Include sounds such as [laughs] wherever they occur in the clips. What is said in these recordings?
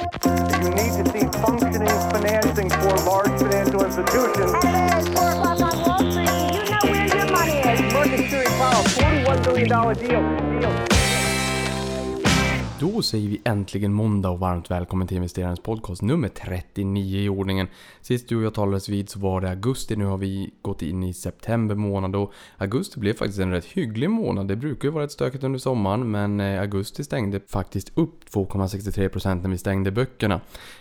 You need to see functioning financing for large financial institutions. It's four o'clock on Wall Street. You know where your money is. Market Security Powell, $41 billion deal. Då säger vi äntligen måndag och varmt välkommen till investerarens podcast nummer 39 i ordningen. Sist du och jag talades vid så var det augusti, nu har vi gått in i september månad och augusti blev faktiskt en rätt hygglig månad. Det brukar ju vara rätt stökigt under sommaren men eh, augusti stängde faktiskt upp 2,63% när vi stängde böckerna.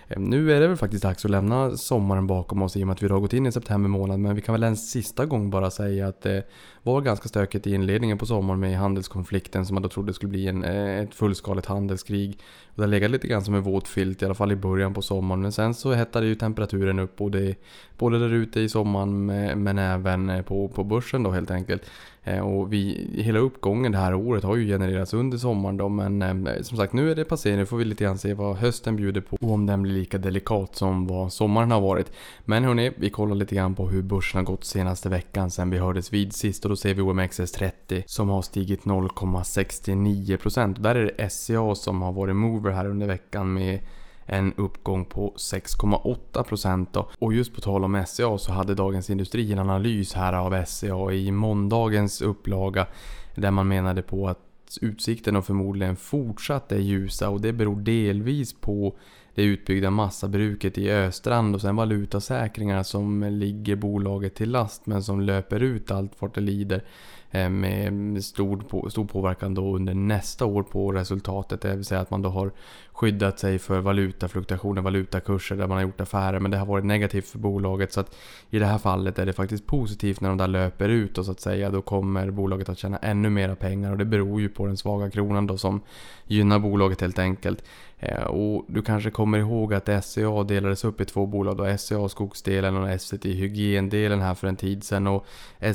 Ehm, nu är det väl faktiskt dags att lämna sommaren bakom oss i och med att vi har gått in i september månad men vi kan väl en sista gång bara säga att det var ganska stökigt i inledningen på sommaren med handelskonflikten som man då trodde skulle bli en, eh, ett fullskaligt handelskrig. Det har legat lite grann som en våt filt i alla fall i början på sommaren men sen så hettade ju temperaturen upp och det både där ute i sommaren men även eh, på, på börsen då helt enkelt. Eh, och vi, hela uppgången det här året har ju genererats under sommaren då men eh, som sagt nu är det passé, nu får vi lite grann se vad hösten bjuder på och om den blir lika delikat som vad sommaren har varit. Men hörni, vi kollar lite grann på hur börsen har gått senaste veckan sen vi hördes vid sist och då ser vi OMXS30 som har stigit 0,69%. Där är det SCA som har varit mover här under veckan med en uppgång på 6,8% Och just på tal om SCA så hade Dagens Industri en analys här av SCA i måndagens upplaga där man menade på att utsikterna förmodligen fortsatt är ljusa och det beror delvis på det utbyggda massabruket i Östrand och sen valutasäkringar som ligger bolaget till last men som löper ut allt vart det lider. Eh, med stor, på, stor påverkan då under nästa år på resultatet. Det vill säga att man då har skyddat sig för valutafluktuationer, valutakurser där man har gjort affärer. Men det har varit negativt för bolaget. Så att i det här fallet är det faktiskt positivt när de där löper ut och så att säga. Då kommer bolaget att tjäna ännu mera pengar och det beror ju på den svaga kronan då som gynnar bolaget helt enkelt. Eh, och du kanske kommer ihåg att SCA delades upp i två bolag då. SCA skogsdelen och Essity hygiendelen här för en tid sedan. Och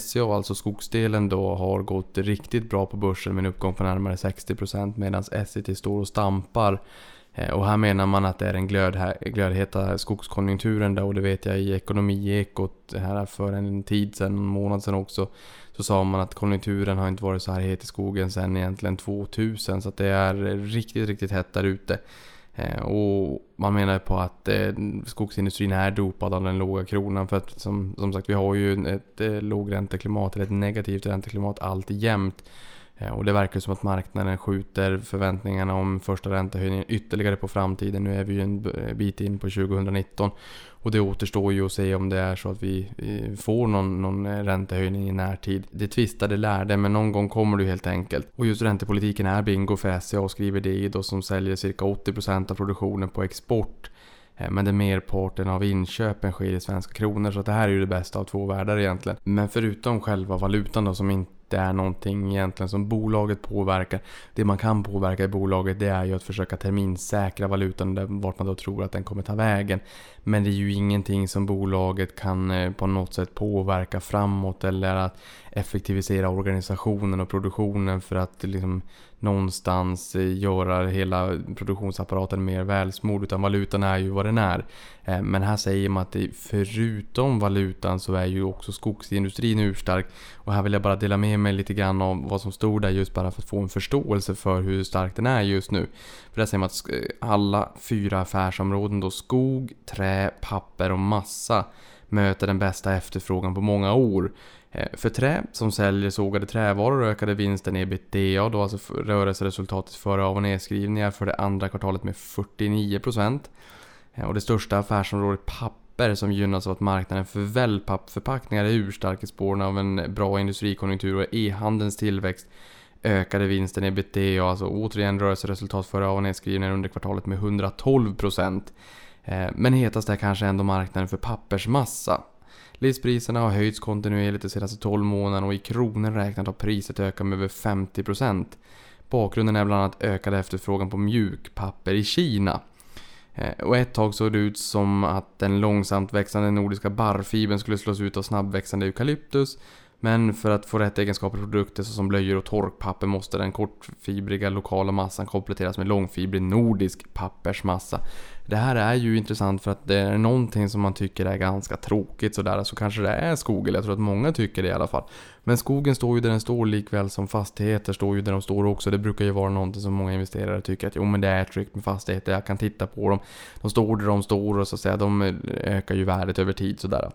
SCA, alltså skogsdelen då, har gått riktigt bra på börsen med en uppgång på närmare 60% medan Essity står och stampar. Eh, och här menar man att det är den glöd, glödheta skogskonjunkturen där och det vet jag i Ekonomiekot här för en tid sedan, en månad sedan också. Så sa man att konjunkturen har inte varit så här het i skogen sedan egentligen 2000 så att det är riktigt, riktigt hett där ute. Eh, och man menar på att eh, skogsindustrin är dopad av den låga kronan för att som, som sagt vi har ju ett eh, lågränteklimat eller ett negativt ränteklimat allt jämt. Eh, och det verkar som att marknaden skjuter förväntningarna om första räntehöjningen ytterligare på framtiden. Nu är vi ju en eh, bit in på 2019. Och det återstår ju att se om det är så att vi eh, får någon, någon räntehöjning i närtid. Det tvistade lärde men någon gång kommer det helt enkelt. Och just räntepolitiken är bingo för SCA skriver det då som säljer cirka 80% av produktionen på export. Men den merparten av inköpen sker i svenska kronor så det här är ju det bästa av två världar egentligen. Men förutom själva valutan då som inte det är någonting egentligen som bolaget påverkar. Det man kan påverka i bolaget det är ju att försöka terminsäkra valutan där, vart man då tror att den kommer ta vägen. Men det är ju ingenting som bolaget kan eh, på något sätt påverka framåt eller att effektivisera organisationen och produktionen för att liksom någonstans eh, göra hela produktionsapparaten mer välsmord utan valutan är ju vad den är. Eh, men här säger man att förutom valutan så är ju också skogsindustrin urstark. Och här vill jag bara dela med mig lite grann av vad som stod där just bara för att få en förståelse för hur stark den är just nu. För där säger man att eh, alla fyra affärsområden då skog, trä, papper och massa möter den bästa efterfrågan på många år. Eh, för trä som säljer sågade trävaror ökade vinsten ebitda, då alltså rörelseresultatet före av och nedskrivningar för det andra kvartalet med 49%. Eh, och det största affärsområdet papper som gynnas av att marknaden för wellpappförpackningar är urstark i spåren av en bra industrikonjunktur och e-handelns tillväxt ökade vinsten ebitda, alltså återigen rörelseresultat före av och nedskrivningar under kvartalet med 112%. Eh, men hetast är kanske ändå marknaden för pappersmassa. Livspriserna har höjts kontinuerligt de senaste 12 månaderna och i kronor räknat har priset ökat med över 50%. Bakgrunden är bland annat ökad efterfrågan på mjukpapper i Kina. Eh, och ett tag såg det ut som att den långsamt växande nordiska barrfibern skulle slås ut av snabbväxande eukalyptus. Men för att få rätt egenskaper i produkter såsom blöjor och torkpapper måste den kortfibriga lokala massan kompletteras med långfibrig nordisk pappersmassa. Det här är ju intressant för att det är någonting som man tycker är ganska tråkigt sådär, så kanske det är skog, eller jag tror att många tycker det i alla fall. Men skogen står ju där den står likväl som fastigheter står ju där de står också. Det brukar ju vara någonting som många investerare tycker att jo men det är tryggt med fastigheter, jag kan titta på dem. De står där de står och så att säga, de eh, ökar ju värdet över tid sådär.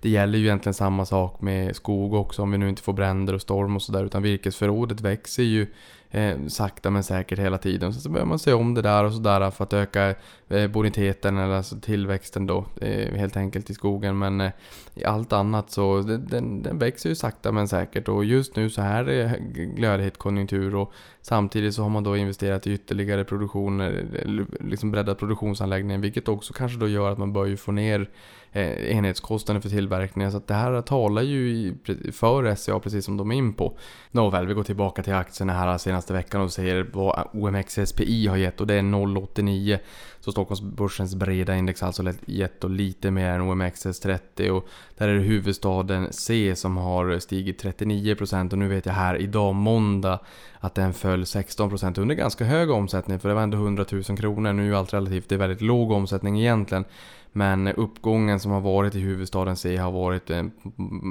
Det gäller ju egentligen samma sak med skog också om vi nu inte får bränder och storm och sådär utan virkesförrådet växer ju eh, sakta men säkert hela tiden. Så, så behöver man se om det där och sådär för att öka Eh, boniteten eller alltså tillväxten då eh, helt enkelt i skogen. Men eh, i allt annat så den, den växer ju sakta men säkert och just nu så här är det glödhet konjunktur och samtidigt så har man då investerat i ytterligare produktioner, liksom breddat produktionsanläggningen vilket också kanske då gör att man börjar få ner enhetskostnaden för tillverkningen. Så att det här talar ju för SCA precis som de är in på. Nåväl, vi går tillbaka till aktierna här senaste veckan och ser vad OMXSPI har gett och det är 0,89. Så Stockholmsbörsens breda index alltså gett och lite mer än OMXS30 och där är det huvudstaden C som har stigit 39% och nu vet jag här idag måndag att den föll 16% under ganska hög omsättning för det var ändå 100 000 kronor. Nu är ju allt relativt, det är väldigt låg omsättning egentligen. Men uppgången som har varit i huvudstaden C har varit eh,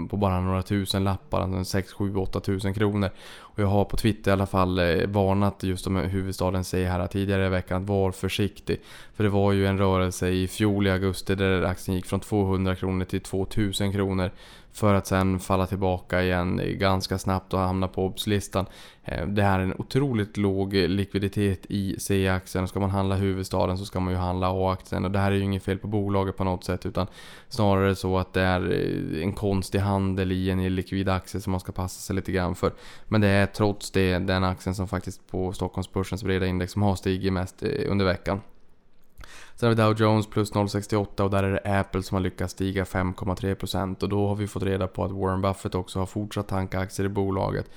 på bara några tusen lappar, alltså 6, 7, 8 tusen kronor. Och jag har på Twitter i alla fall eh, varnat just om huvudstaden C här tidigare i veckan att var försiktig. För det var ju en rörelse i fjol i augusti där aktien gick från 200 kronor till 2000 kronor. För att sen falla tillbaka igen ganska snabbt och hamna på obs-listan. Eh, det här är en otroligt låg likviditet i C-aktien. Ska man handla huvudstaden så ska man ju handla A-aktien. Och det här är ju inget fel på bolaget på något sätt. Utan snarare så att det är eh, en konstig handel i en likvid aktie som man ska passa sig lite grann för. Men det är trots det den aktien som faktiskt på Stockholmsbörsens breda index som har stigit mest eh, under veckan. Sen har vi Dow Jones plus 0,68 och där är det Apple som har lyckats stiga 5,3% och då har vi fått reda på att Warren Buffett också har fortsatt tanka aktier i bolaget.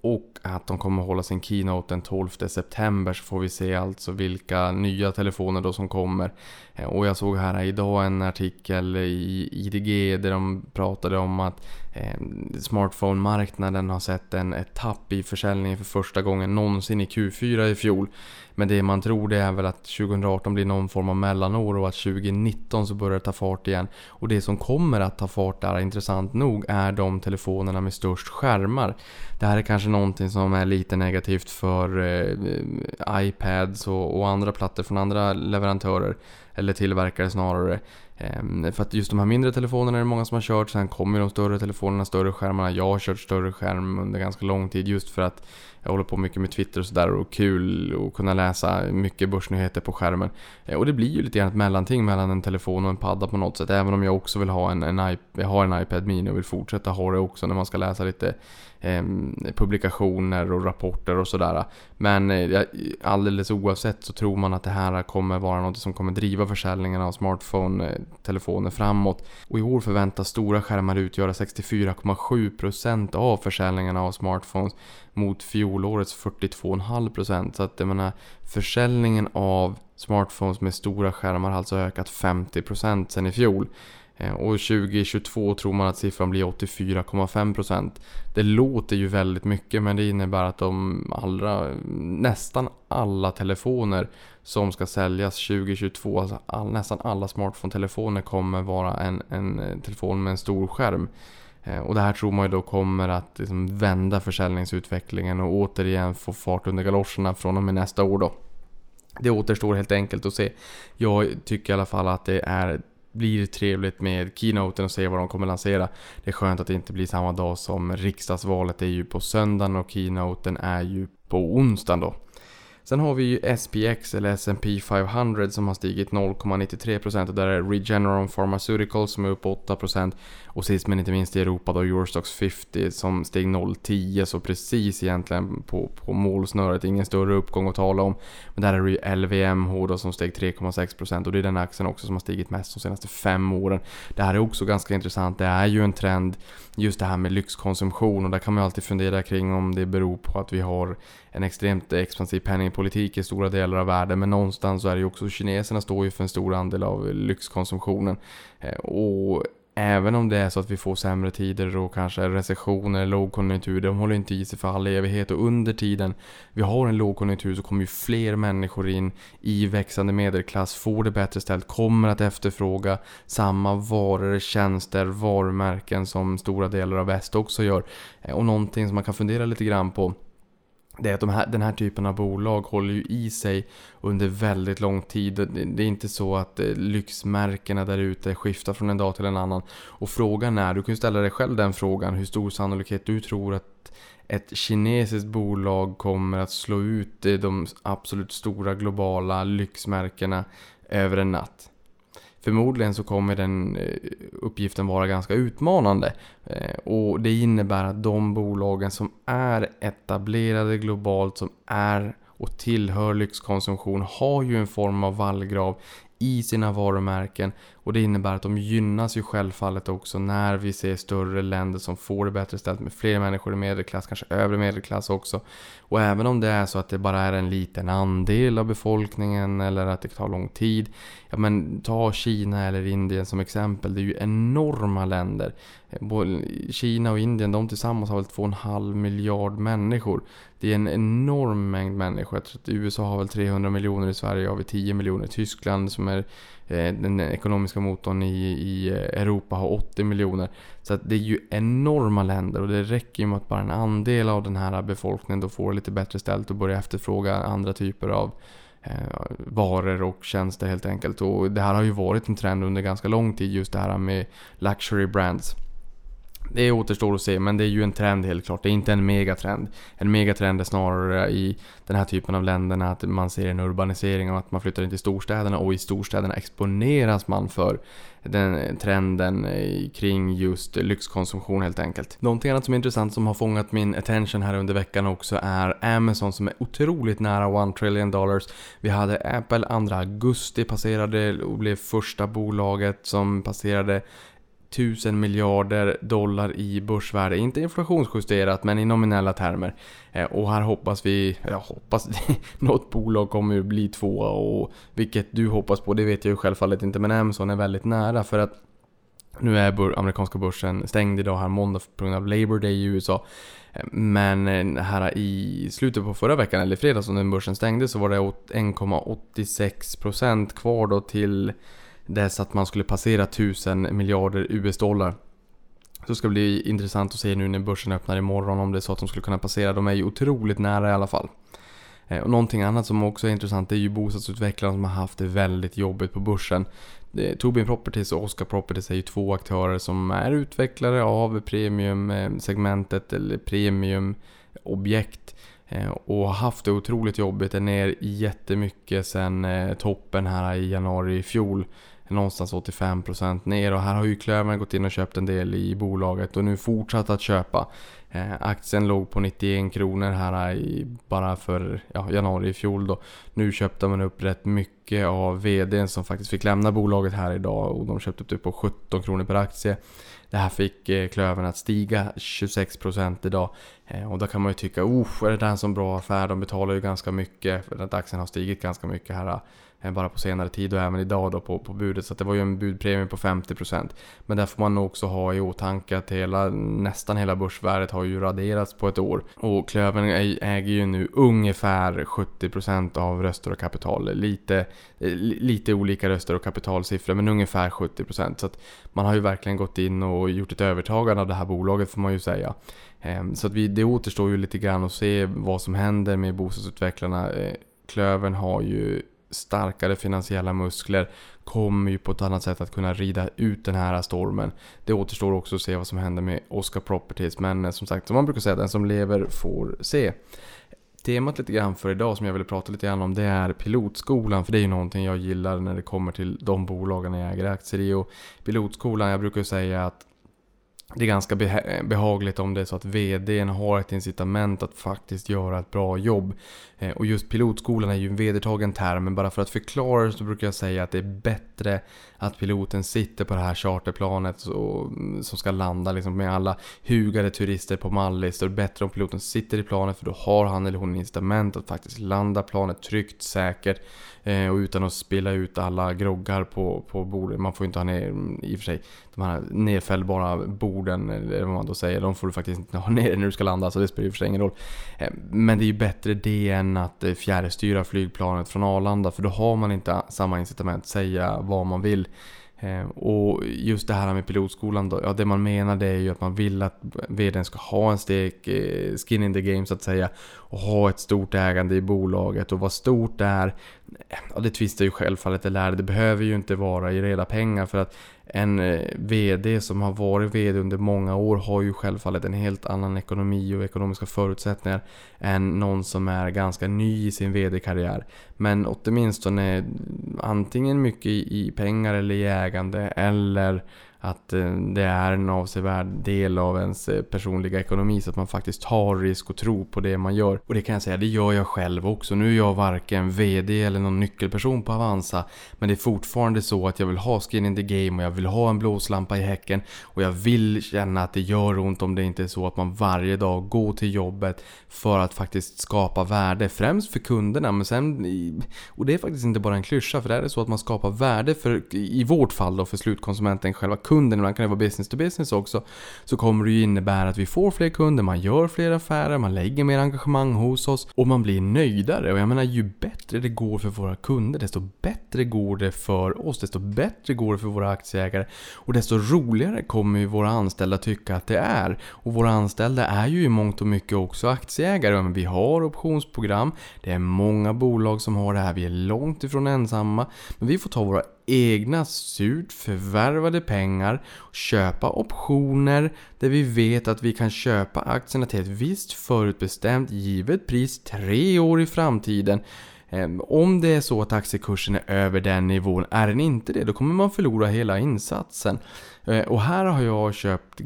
Och att de kommer hålla sin keynote den 12 september så får vi se alltså vilka nya telefoner då som kommer. Eh, och jag såg här idag en artikel i IDG där de pratade om att Eh, smartphone-marknaden har sett en ett tapp i försäljningen för första gången någonsin i Q4 i fjol. Men det man tror det är väl att 2018 blir någon form av mellanår och att 2019 så börjar det ta fart igen. Och det som kommer att ta fart där, intressant nog, är de telefonerna med störst skärmar. Det här är kanske någonting som är lite negativt för eh, iPads och, och andra plattor från andra leverantörer. Eller tillverkare snarare. Ehm, för att just de här mindre telefonerna är det många som har kört. Sen kommer de större telefonerna, större skärmarna. Jag har kört större skärm under ganska lång tid just för att jag håller på mycket med Twitter och sådär och kul att kunna läsa mycket börsnyheter på skärmen. Eh, och det blir ju lite grann ett mellanting mellan en telefon och en padda på något sätt. Även om jag också vill ha en, en, jag har en iPad Mini och vill fortsätta ha det också när man ska läsa lite eh, publikationer och rapporter och sådär. Men eh, alldeles oavsett så tror man att det här kommer vara något som kommer driva försäljningen av smartphone-telefoner eh, framåt. Och i år förväntas stora skärmar utgöra 64,7% av försäljningen av smartphones mot fjolårets 42,5%. Så att jag menar, försäljningen av smartphones med stora skärmar har alltså ökat 50% sen i fjol. Eh, och 2022 tror man att siffran blir 84,5%. Det låter ju väldigt mycket men det innebär att de allra, nästan alla telefoner som ska säljas 2022, alltså all, nästan alla smartphone-telefoner kommer vara en, en eh, telefon med en stor skärm. Eh, och det här tror man ju då kommer att liksom vända försäljningsutvecklingen och återigen få fart under galoscherna från och med nästa år då. Det återstår helt enkelt att se. Jag tycker i alla fall att det är blir trevligt med keynoten och se vad de kommer lansera. Det är skönt att det inte blir samma dag som riksdagsvalet är ju på söndagen och keynoten är ju på onsdagen då. Sen har vi ju SPX eller S&P 500 som har stigit 0,93% och där är Regeneron Pharmaceuticals som är upp 8% och sist men inte minst i Europa då Eurostox 50 som steg 0,10 så precis egentligen på, på målsnöret. Ingen större uppgång att tala om. Men där är det ju LVMH då som steg 3,6% och det är den aktien också som har stigit mest de senaste fem åren. Det här är också ganska intressant. Det är ju en trend just det här med lyxkonsumtion och där kan man ju alltid fundera kring om det beror på att vi har en extremt expansiv penningpolitik i stora delar av världen men någonstans så är det ju också kineserna står ju för en stor andel av lyxkonsumtionen. Eh, och Även om det är så att vi får sämre tider och kanske recessioner, lågkonjunktur, de håller inte i sig för all evighet. Och under tiden vi har en lågkonjunktur så kommer ju fler människor in i växande medelklass, får det bättre ställt, kommer att efterfråga samma varor, tjänster, varumärken som stora delar av väst också gör. Eh, och någonting som man kan fundera lite grann på det är att de här, den här typen av bolag håller ju i sig under väldigt lång tid. Det är inte så att eh, lyxmärkena där ute skiftar från en dag till en annan. Och frågan är, du kan ju ställa dig själv den frågan, hur stor sannolikhet du tror att ett kinesiskt bolag kommer att slå ut eh, de absolut stora globala lyxmärkena över en natt. Förmodligen så kommer den eh, uppgiften vara ganska utmanande. Eh, och det innebär att de bolagen som är etablerade globalt, som är och tillhör lyxkonsumtion har ju en form av vallgrav i sina varumärken och det innebär att de gynnas ju självfallet också när vi ser större länder som får det bättre ställt med fler människor i medelklass, kanske övre medelklass också. Och även om det är så att det bara är en liten andel av befolkningen eller att det tar lång tid. Ja men ta Kina eller Indien som exempel, det är ju enorma länder. Kina och Indien, de tillsammans har väl 2,5 miljard människor. Det är en enorm mängd människor. Jag tror att USA har väl 300 miljoner i Sverige, har vi 10 miljoner. Tyskland som är Eh, den ekonomiska motorn i, i eh, Europa har 80 miljoner. Så det är ju enorma länder och det räcker ju med att bara en andel av den här befolkningen då får lite bättre ställt och börjar efterfråga andra typer av eh, varor och tjänster helt enkelt. Och det här har ju varit en trend under ganska lång tid just det här med luxury brands. Det återstår att se, men det är ju en trend helt klart. Det är inte en megatrend. En megatrend är snarare i den här typen av länderna att man ser en urbanisering och att man flyttar in till storstäderna och i storstäderna exponeras man för den trenden kring just lyxkonsumtion helt enkelt. Någonting annat som är intressant som har fångat min attention här under veckan också är Amazon som är otroligt nära 1 trillion dollars. Vi hade Apple 2 augusti passerade och blev första bolaget som passerade 1000 miljarder dollar i börsvärde. Inte inflationsjusterat men i nominella termer. Eh, och här hoppas vi, jag hoppas [laughs] något bolag kommer bli tvåa och vilket du hoppas på det vet jag ju självfallet inte men Amazon är väldigt nära för att nu är amerikanska börsen stängd idag här måndag på grund av Labor Day i USA. Eh, men eh, här i slutet på förra veckan, eller fredags när börsen stängde, så var det 1,86% kvar då till dess att man skulle passera 1000 miljarder US-dollar. Så det ska bli intressant att se nu när börsen öppnar imorgon om det är så att de skulle kunna passera. De är ju otroligt nära i alla fall. Eh, och någonting annat som också är intressant är ju bostadsutvecklare som har haft det väldigt jobbigt på börsen. Eh, Tobin Properties och Oscar Properties är ju två aktörer som är utvecklare av premiumsegmentet eller premiumobjekt. Eh, och har haft det otroligt jobbigt, är ner jättemycket sen toppen här i januari i fjol någonstans 85% ner och här har ju Klövern gått in och köpt en del i bolaget och nu fortsatt att köpa. Eh, aktien låg på 91 kronor här i, bara för ja, januari i fjol då. Nu köpte man upp rätt mycket av VDn som faktiskt fick lämna bolaget här idag och de köpte upp det på 17 kronor per aktie. Det här fick eh, Klövern att stiga 26% idag. Eh, och då kan man ju tycka, oh, är det där en så bra affär? De betalar ju ganska mycket för att aktien har stigit ganska mycket här Eh, bara på senare tid och även idag då på, på budet. Så det var ju en budpremie på 50%. Men där får man nog också ha i åtanke att hela, nästan hela börsvärdet har ju raderats på ett år. Och Klövern äger ju nu ungefär 70% av röster och kapital. Lite, eh, lite olika röster och kapitalsiffror men ungefär 70%. Så att man har ju verkligen gått in och gjort ett övertagande av det här bolaget får man ju säga. Ehm, så att vi, det återstår ju lite grann att se vad som händer med bostadsutvecklarna. Eh, klövern har ju starkare finansiella muskler kommer ju på ett annat sätt att kunna rida ut den här stormen. Det återstår också att se vad som händer med Oscar Properties men eh, som sagt, som man brukar säga, den som lever får se. Temat lite grann för idag som jag vill prata lite grann om det är pilotskolan för det är ju någonting jag gillar när det kommer till de bolagen jag äger aktier i och pilotskolan, jag brukar säga att det är ganska eh, behagligt om det är så att VDn har ett incitament att faktiskt göra ett bra jobb. Eh, och just pilotskolan är ju en vedertagen term, men bara för att förklara så brukar jag säga att det är bättre att piloten sitter på det här charterplanet mm, som ska landa liksom med alla hugade turister på Mallis. Det är bättre om piloten sitter i planet för då har han eller hon incitament att faktiskt landa planet tryggt, säkert eh, och utan att spilla ut alla groggar på, på bordet. Man får inte ha ner, mm, i och för sig, de här nedfällbara borden, eller vad man då säger, de får du faktiskt inte ha ner när du ska landa, så det spelar i och för sig ingen roll. Eh, men det är ju bättre det än att eh, fjärrstyra flygplanet från Arlanda, för då har man inte samma incitament, säga vad man vill. Eh, och just det här med pilotskolan då, ja det man menar det är ju att man vill att vdn ska ha en stek eh, skin in the game så att säga. Och ha ett stort ägande i bolaget och vad stort det är, ja det tvistar ju självfallet eller det behöver ju inte vara i reda pengar för att en eh, VD som har varit VD under många år har ju självfallet en helt annan ekonomi och ekonomiska förutsättningar än någon som är ganska ny i sin VD-karriär. Men åtminstone antingen mycket i pengar eller i ägande eller att eh, det är en avsevärd del av ens eh, personliga ekonomi så att man faktiskt tar risk och tror på det man gör. Och det kan jag säga, det gör jag själv också. Nu är jag varken VD eller någon nyckelperson på Avanza. Men det är fortfarande så att jag vill ha skin in the game och jag vill ha en blåslampa i häcken. Och jag vill känna att det gör ont om det inte är så att man varje dag går till jobbet för att faktiskt skapa värde. Främst för kunderna, men sen... Och det är faktiskt inte bara en klyscha, för det är så att man skapar värde för, i vårt fall då, för slutkonsumenten, själva kunden kunden, ibland kan det vara business to business också, så kommer det ju innebära att vi får fler kunder, man gör fler affärer, man lägger mer engagemang hos oss och man blir nöjdare. Och jag menar, ju bättre det går för våra kunder, desto bättre går det för oss, desto bättre går det för våra aktieägare och desto roligare kommer ju våra anställda tycka att det är. Och våra anställda är ju i mångt och mycket också aktieägare. Men vi har optionsprogram, det är många bolag som har det här, vi är långt ifrån ensamma. Men vi får ta våra egna surt förvärvade pengar, köpa optioner där vi vet att vi kan köpa aktierna till ett visst förutbestämt givet pris tre år i framtiden. Ehm, om det är så att aktiekursen är över den nivån, är den inte det, då kommer man förlora hela insatsen. Ehm, och här har jag köpt,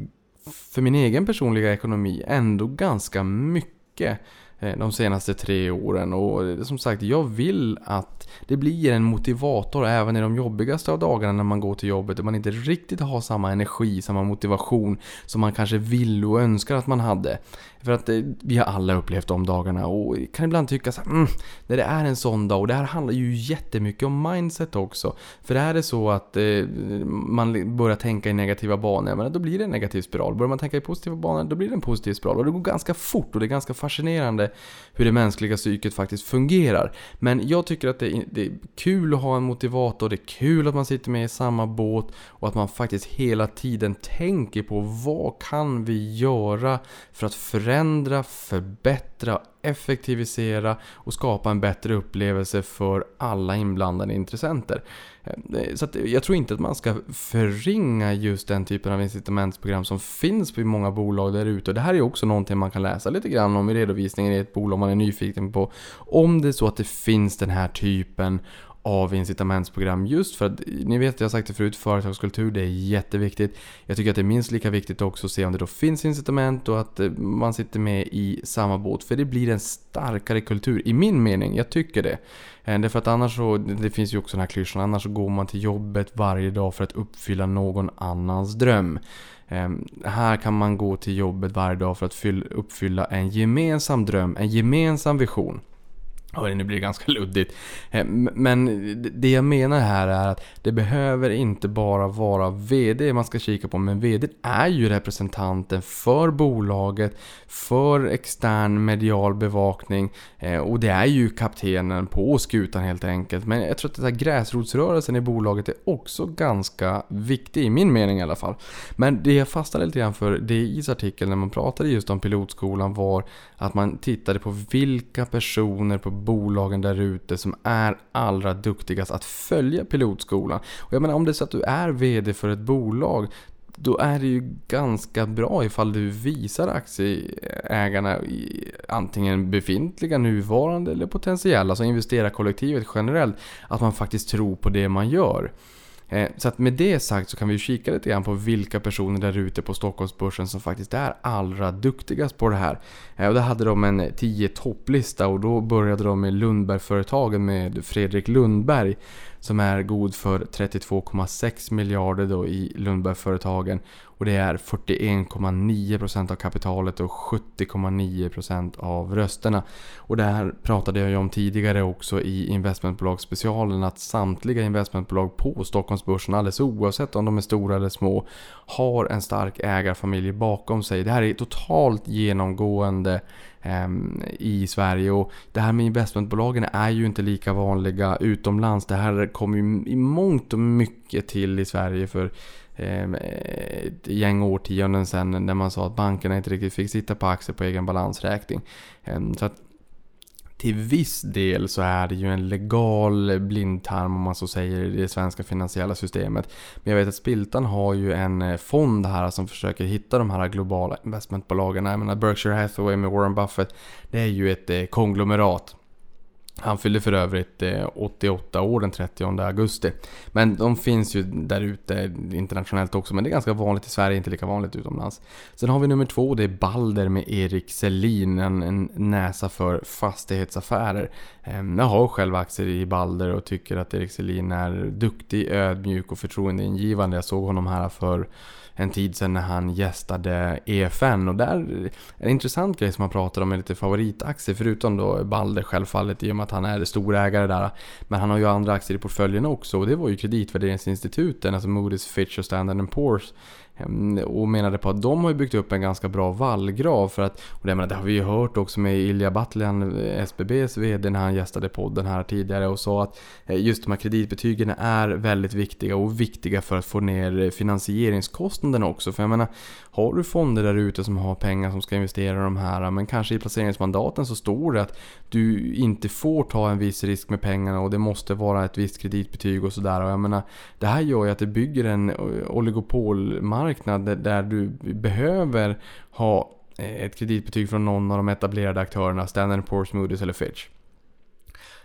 för min egen personliga ekonomi, ändå ganska mycket Eh, de senaste tre åren. Och eh, som sagt, jag vill att det blir en motivator även i de jobbigaste av dagarna när man går till jobbet. och man inte riktigt har samma energi, samma motivation som man kanske vill och önskar att man hade. För att eh, vi har alla upplevt de dagarna och kan ibland tycka så här, mm, när det är en sån dag och det här handlar ju jättemycket om mindset också. För är det så att eh, man börjar tänka i negativa banor, men då blir det en negativ spiral. Börjar man tänka i positiva banor, då blir det en positiv spiral. Och det går ganska fort och det är ganska fascinerande hur det mänskliga psyket faktiskt fungerar. Men jag tycker att det är, det är kul att ha en motivator, det är kul att man sitter med i samma båt och att man faktiskt hela tiden tänker på vad kan vi göra för att förändra, förbättra, effektivisera och skapa en bättre upplevelse för alla inblandade intressenter. Eh, så jag tror inte att man ska förringa just den typen av incitamentsprogram som finns i många bolag där ute. Det här är också någonting man kan läsa lite grann om i redovisningen i ett bolag man är nyfiken på. Om det är så att det finns den här typen av incitamentsprogram just för att, ni vet jag har sagt det förut, företagskultur det är jätteviktigt. Jag tycker att det är minst lika viktigt också att se om det då finns incitament och att eh, man sitter med i samma båt. För det blir en starkare kultur, i min mening. Jag tycker det. Eh, därför att annars så, det finns ju också den här klyschan, annars så går man till jobbet varje dag för att uppfylla någon annans dröm. Ehm, här kan man gå till jobbet varje dag för att uppfylla en gemensam dröm, en gemensam vision. Hörni, nu blir det ganska luddigt. Eh, men det jag menar här är att det behöver inte bara vara VD man ska kika på. Men VD är ju representanten för bolaget, för extern medial bevakning. Eh, och det är ju kaptenen på skutan helt enkelt. Men jag tror att den här gräsrotsrörelsen i bolaget är också ganska viktig, i min mening i alla fall. Men det jag fastnade lite grann för DIs artikel när man pratade just om pilotskolan var att man tittade på vilka personer på bolagen där ute som är allra duktigast att följa pilotskolan. Och jag menar om det är så att du är VD för ett bolag då är det ju ganska bra ifall du visar aktieägarna, antingen befintliga, nuvarande eller potentiella, alltså investerarkollektivet generellt, att man faktiskt tror på det man gör. Eh, så att med det sagt så kan vi ju kika lite grann på vilka personer där ute på Stockholmsbörsen som faktiskt är allra duktigast på det här. Eh, och där hade de en 10 topplista och då började de med Lundbergföretagen med Fredrik Lundberg som är god för 32,6 miljarder då i Lundbergföretagen. Och det är 41,9% av kapitalet och 70,9% av rösterna. Och det här pratade jag ju om tidigare också i investmentbolagsspecialen att samtliga investmentbolag på Stockholmsbörsen, alldeles oavsett om de är stora eller små, har en stark ägarfamilj bakom sig. Det här är totalt genomgående Ehm, i Sverige. Och det här med investmentbolagen är ju inte lika vanliga utomlands. Det här kom ju i mångt och mycket till i Sverige för ehm, ett gäng årtionden sedan när man sa att bankerna inte riktigt fick sitta på aktier på egen balansräkning. Ehm, så att till viss del så är det ju en legal blindtarm om man så säger i det svenska finansiella systemet. Men jag vet att Spiltan har ju en eh, fond här som försöker hitta de här globala investmentbolagen. Jag menar Berkshire Hathaway med Warren Buffett. Det är ju ett eh, konglomerat. Han fyllde för övrigt eh, 88 år den 30 augusti. Men de finns ju där ute internationellt också, men det är ganska vanligt i Sverige, inte lika vanligt utomlands. Sen har vi nummer två, det är Balder med Erik Selin, en, en näsa för fastighetsaffärer. Ehm, jag har själv aktier i Balder och tycker att Erik Selin är duktig, ödmjuk och förtroendeingivande. Jag såg honom här för en tid sedan när han gästade EFN och där är en intressant grej som han pratar om är lite favoritaktier förutom då Balder självfallet i och med att han är storägare där. Men han har ju andra aktier i portföljen också och det var ju kreditvärderingsinstituten, alltså Moody's, Fitch och Standard Poor's Ehm, och menade på att de har byggt upp en ganska bra vallgrav för att, och det, menar, det har vi ju hört också med Ilja Batljan, eh, SBBs VD, när han gästade podden här tidigare och sa att eh, just de här kreditbetygen är väldigt viktiga och viktiga för att få ner finansieringskostnaderna också. För jag menar, har du fonder där ute som har pengar som ska investera i de här, men kanske i placeringsmandaten så står det att du inte får ta en viss risk med pengarna och det måste vara ett visst kreditbetyg och sådär. Och jag menar, det här gör ju att det bygger en eh, oligopolmarknad marknad där du behöver ha eh, ett kreditbetyg från någon av de etablerade aktörerna, Standard Poor's, Moody's eller Fitch.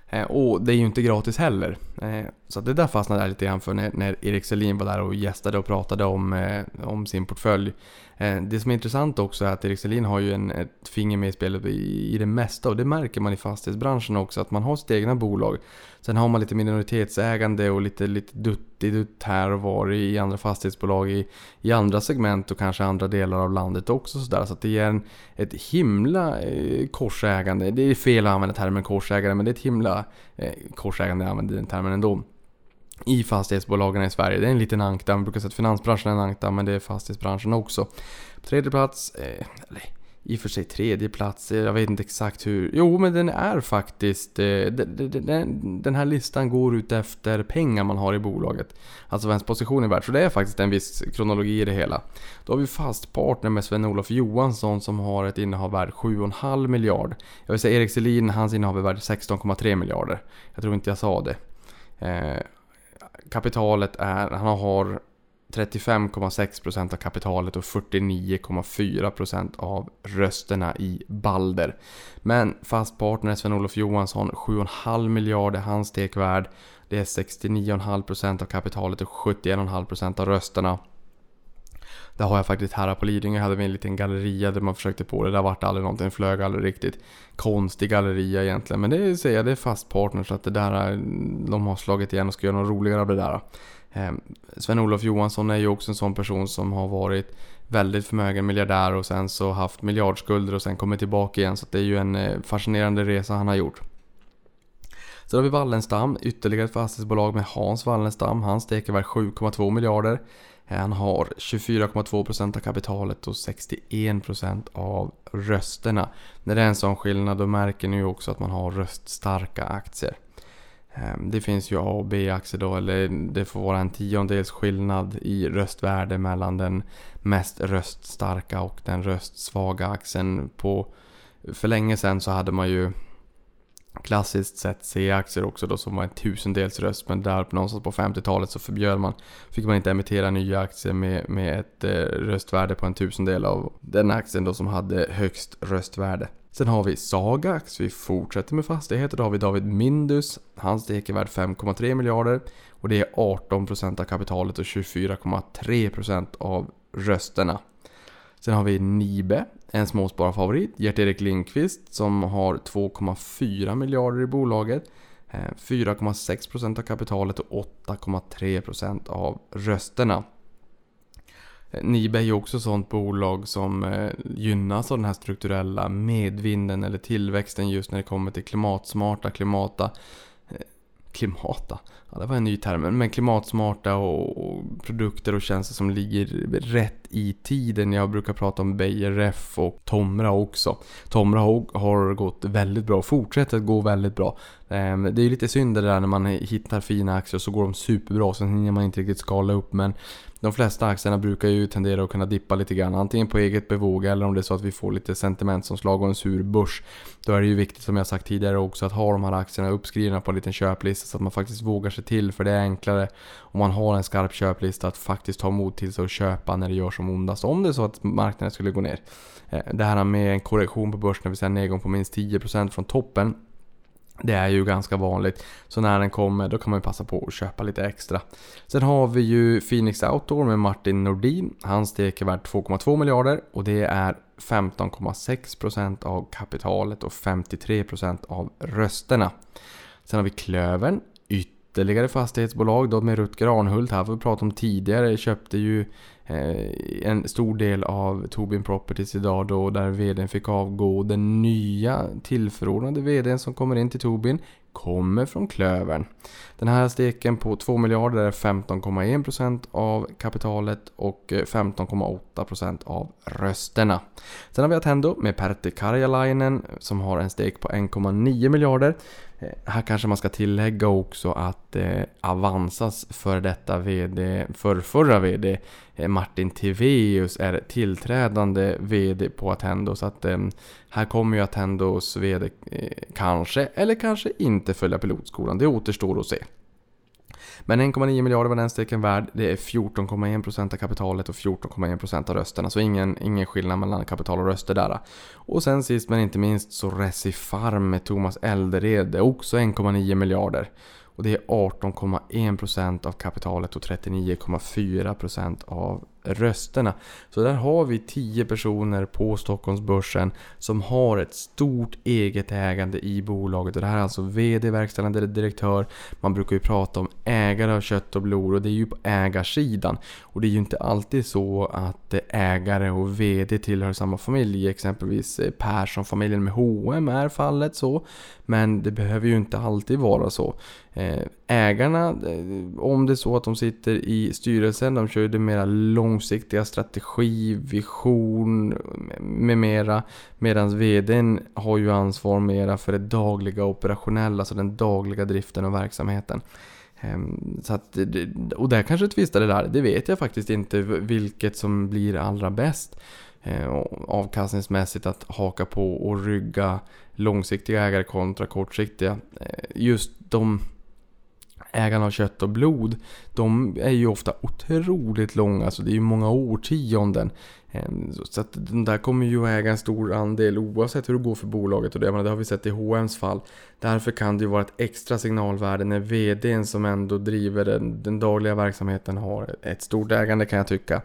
Eh, och det är ju inte gratis heller. Eh, så det där fastnade jag lite grann för när, när Erik Selin var där och gästade och pratade om, om sin portfölj. Eh, det som är intressant också är att Erik Selin har ju en, ett finger med i spelet i, i det mesta och det märker man i fastighetsbranschen också att man har sitt egna bolag Sen har man lite minoritetsägande och lite, lite duttidutt här och var i andra fastighetsbolag i, i andra segment och kanske andra delar av landet också. Så, där. så det ger en, ett himla eh, korsägande. Det är fel att använda termen korsägare men det är ett himla eh, korsägande, jag använder den termen ändå i fastighetsbolagen i Sverige. Det är en liten ankdamm. Man brukar säga att finansbranschen är en ankdamm, men det är fastighetsbranschen också. På tredje plats, eh, eller i och för sig tredje plats. Eh, jag vet inte exakt hur. Jo, men den är faktiskt... Eh, den här listan går ut efter pengar man har i bolaget. Alltså vad ens position är värd. Så det är faktiskt en viss kronologi i det hela. Då har vi fast partner med Sven-Olof Johansson som har ett innehav värd 7,5 miljard. Jag vill säga Erik Selin, hans innehav är värd 16,3 miljarder. Jag tror inte jag sa det. Eh, kapitalet är... Han har 35,6% av kapitalet och 49,4% av rösterna i Balder. Men fast partner Sven-Olof Johansson, 7,5 miljarder hans stekvärd. Det är 69,5% av kapitalet och 71,5% av rösterna. Det har jag faktiskt här på Lidingö, hade vi en liten galleria där man försökte på det. Där vart det aldrig någonting, flög aldrig riktigt. Konstig galleria egentligen, men det säger jag, det är fast partners. så att det där, de har slagit igen och ska göra något roligare av det där. Ehm, Sven-Olof Johansson är ju också en sån person som har varit väldigt förmögen miljardär och sen så haft miljardskulder och sen kommit tillbaka igen. Så det är ju en eh, fascinerande resa han har gjort. Sen har vi Wallenstam, ytterligare ett fastighetsbolag med Hans Wallenstam. Han steker värd 7,2 miljarder. Han har 24,2% av kapitalet och 61% av rösterna. När det är en sån skillnad då märker ni ju också att man har röststarka aktier. Ehm, det finns ju A och B-aktier då, eller det får vara en tiondels skillnad i röstvärde mellan den mest röststarka och den röstsvaga aktien. På, för länge sedan så hade man ju klassiskt sett C-aktier också då som var en tusendels röst. Men där någonstans på 50-talet så förbjöd man, fick man inte emittera nya aktier med, med ett eh, röstvärde på en tusendel av den aktien då som hade högst röstvärde. Sen har vi Sagax, vi fortsätter med fastigheter. Då har vi David Mindus, hans stek är värd 5,3 miljarder. Och det är 18% av kapitalet och 24,3% av rösterna. Sen har vi Nibe, en småspararfavorit. Gert-Erik Lindqvist som har 2,4 miljarder i bolaget. Eh, 4,6% av kapitalet och 8,3% av rösterna. Eh, Nibe är ju också ett sånt bolag som eh, gynnas av den här strukturella medvinden eller tillväxten just när det kommer till klimatsmarta, klimata klimata. Ja, det var en ny term. Men klimatsmarta och, och, produkter och tjänster som ligger rätt i tiden. Jag brukar prata om Beijer Ref och Tomra också. Tomra har gått väldigt bra och fortsätter att gå väldigt bra. Ehm, det är lite synd det där när man hittar fina aktier så går de superbra. Sen hinner man inte riktigt skala upp. Men de flesta aktierna brukar ju tendera att kunna dippa lite grann. Antingen på eget bevåg eller om det är så att vi får lite sentimentomslag och en sur börs. Då är det ju viktigt som jag sagt tidigare också att ha de här aktierna uppskrivna på en liten köplista så att man faktiskt vågar sig till. För det är enklare om man har en skarp köplista att faktiskt ta mod till sig och köpa när det gör som ondast. Om det är så att marknaden skulle gå ner. Eh, det här med en korrektion på börsen, det vill säga en nedgång på minst 10% från toppen det är ju ganska vanligt. Så när den kommer då kan man passa på att köpa lite extra. Sen har vi ju Phoenix Outdoor med Martin Nordin. Hans stek är värt 2,2 miljarder och det är 15,6% av kapitalet och 53% av rösterna. Sen har vi Klövern. Ytterligare fastighetsbolag då med Rutger Arnhult. Här får vi prata om tidigare. Köpte ju eh, en stor del av Tobin Properties idag då där vdn fick avgå. Den nya tillförordnade vdn som kommer in till Tobin kommer från Klövern. Den här steken på 2 miljarder är 15,1% av kapitalet och eh, 15,8% av rösterna. Sen har vi Attendo med Pertti Karjalainen som har en stek på 1,9 miljarder. Eh, här kanske man ska tillägga också att eh, Avanzas före detta VD, förrförra VD eh, Martin Tiveus är tillträdande VD på Attendo. Så att eh, här kommer ju Attendos VD eh, kanske, eller kanske inte följa pilotskolan. Det återstår att se. Men 1,9 miljarder var den steken värd. Det är 14,1% av kapitalet och 14,1% av rösterna. Så ingen, ingen skillnad mellan kapital och röster där. Och sen sist men inte minst så Recifarm med Thomas Eldered. Det är också 1,9 miljarder. Och det är 18,1% av kapitalet och 39,4% av rösterna. Så där har vi 10 personer på Stockholmsbörsen som har ett stort eget ägande i bolaget. Och det här är alltså VD, verkställande direktör. Man brukar ju prata om ägare av kött och blod och det är ju på ägarsidan. Och det är ju inte alltid så att ägare och VD tillhör samma familj. Exempelvis eh, Persson-familjen med H&M är fallet så. Men det behöver ju inte alltid vara så. Eh, ägarna, eh, om det är så att de sitter i styrelsen, de kör ju det mera långsiktiga strategi, vision med mera. Medan VDn har ju ansvar mera för det dagliga operationella, alltså den dagliga driften och verksamheten. Ehm, så att, och där kanske tvistar det där, det vet jag faktiskt inte vilket som blir allra bäst ehm, avkastningsmässigt att haka på och rygga långsiktiga ägare kontra kortsiktiga. Ehm, just de ägarna av kött och blod, de är ju ofta otroligt långa, så det är ju många årtionden. Ehm, så att den där kommer ju äga en stor andel oavsett hur det går för bolaget och det, det har vi sett i H&M's fall. Därför kan det ju vara ett extra signalvärde när VDn som ändå driver den, den dagliga verksamheten har ett stort ägande kan jag tycka.